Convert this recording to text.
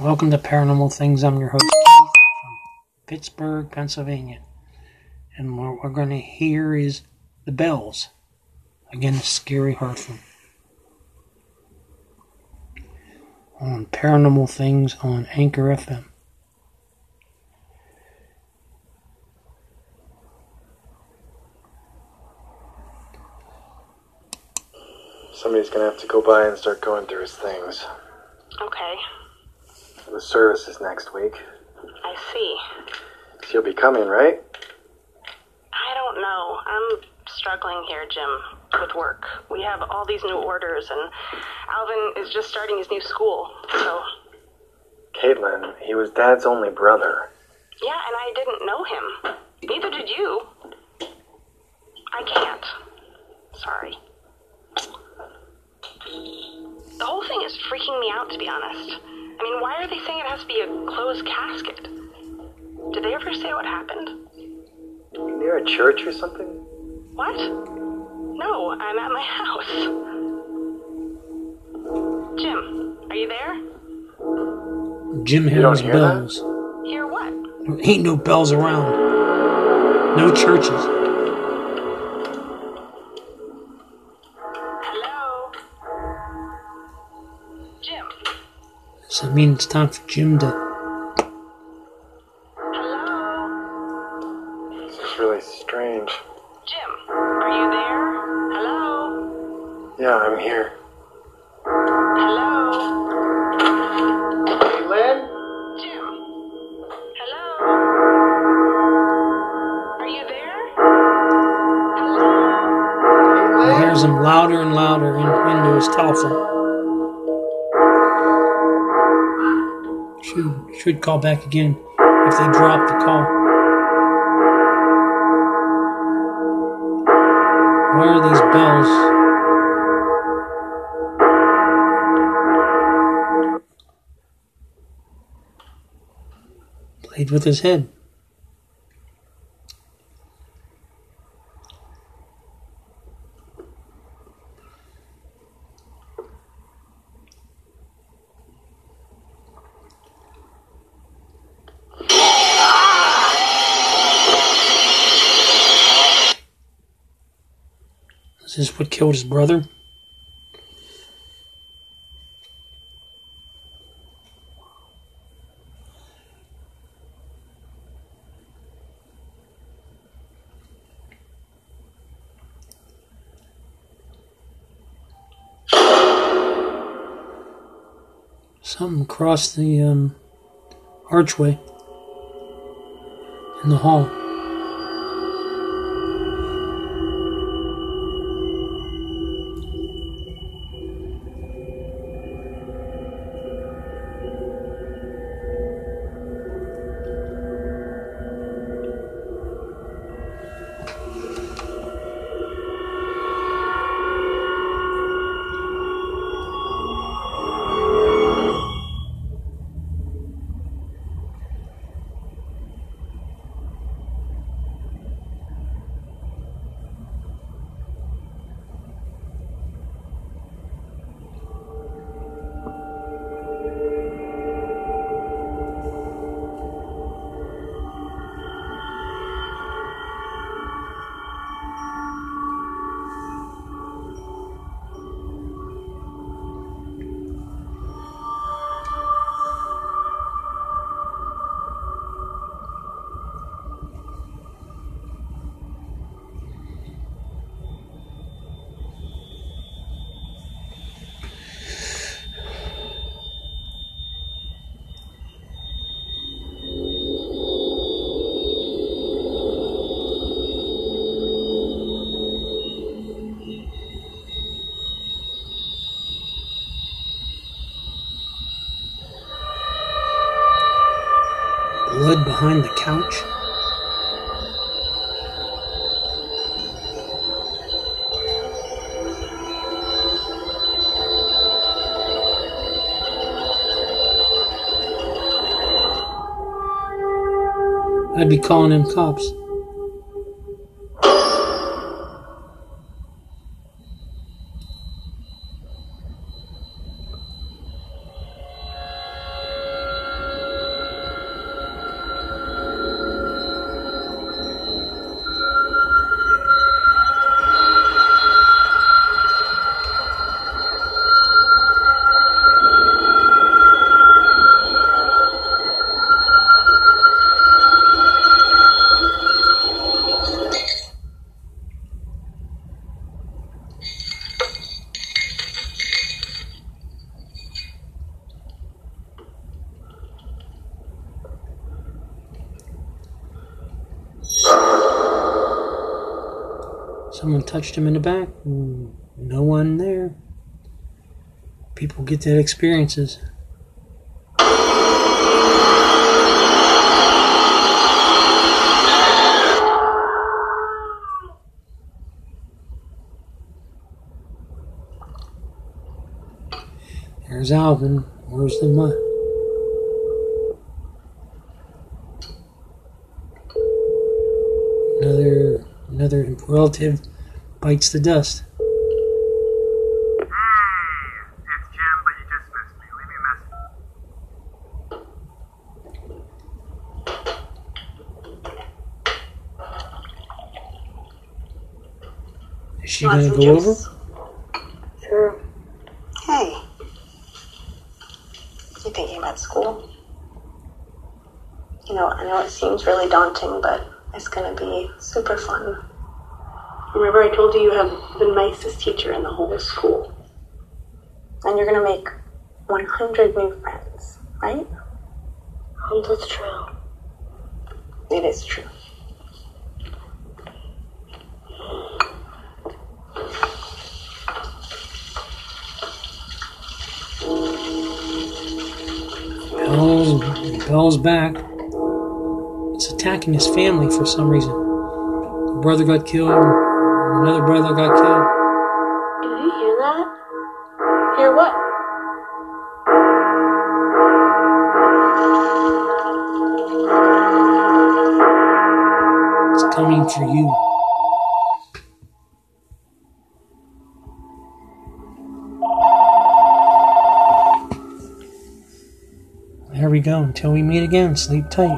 Welcome to Paranormal Things. I'm your host, Keith, from Pittsburgh, Pennsylvania. And what we're going to hear is The Bells. Again, a scary Hartford. On Paranormal Things on Anchor FM. Somebody's gonna have to go by and start going through his things. Okay, The services next week. I see. So you'll be coming, right? I don't know. I'm struggling here, Jim, with work. We have all these new orders, and Alvin is just starting his new school. So, Caitlin, he was Dad's only brother. yeah, and I didn't know him. Neither did you. I can't. Sorry. The whole thing is freaking me out, to be honest. I mean, why are they saying it has to be a closed casket? Did they ever say what happened? Near a church or something? What? No, I'm at my house. Jim, are you there? Jim You hears hear that? bells. Hear what? There ain't no bells around. No churches. Does that mean it's time for Jim to. Hello? This is really strange. Jim, are you there? Hello? Yeah, I'm here. Hello? Caitlin? Jim? Hello? Are you there? Hello? He hears him louder and louder in, into his telephone. Should, call back again if they drop the call. Where are these bells? Played with his head. This what killed his brother? Something crossed the um, archway in the hall. Blood behind the couch. I'd be calling them cops. Someone touched him in the back. No one there. People get that experiences. There's Alvin. Where's the money? Another another relative bites the dust. Is she gonna go over? Sure. Hey. You thinking about school? You know, I know it seems really daunting, but it's gonna be super fun. Remember, I told you you have the nicest teacher in the whole school. And you're gonna make 100 new friends, right? Um, that's true. It is true. Bell's, Bell's back. It's attacking his family for some reason. The brother got killed. Another brother got killed. Do you hear that? Hear what? It's coming for you. There we go. Until we meet again, sleep tight.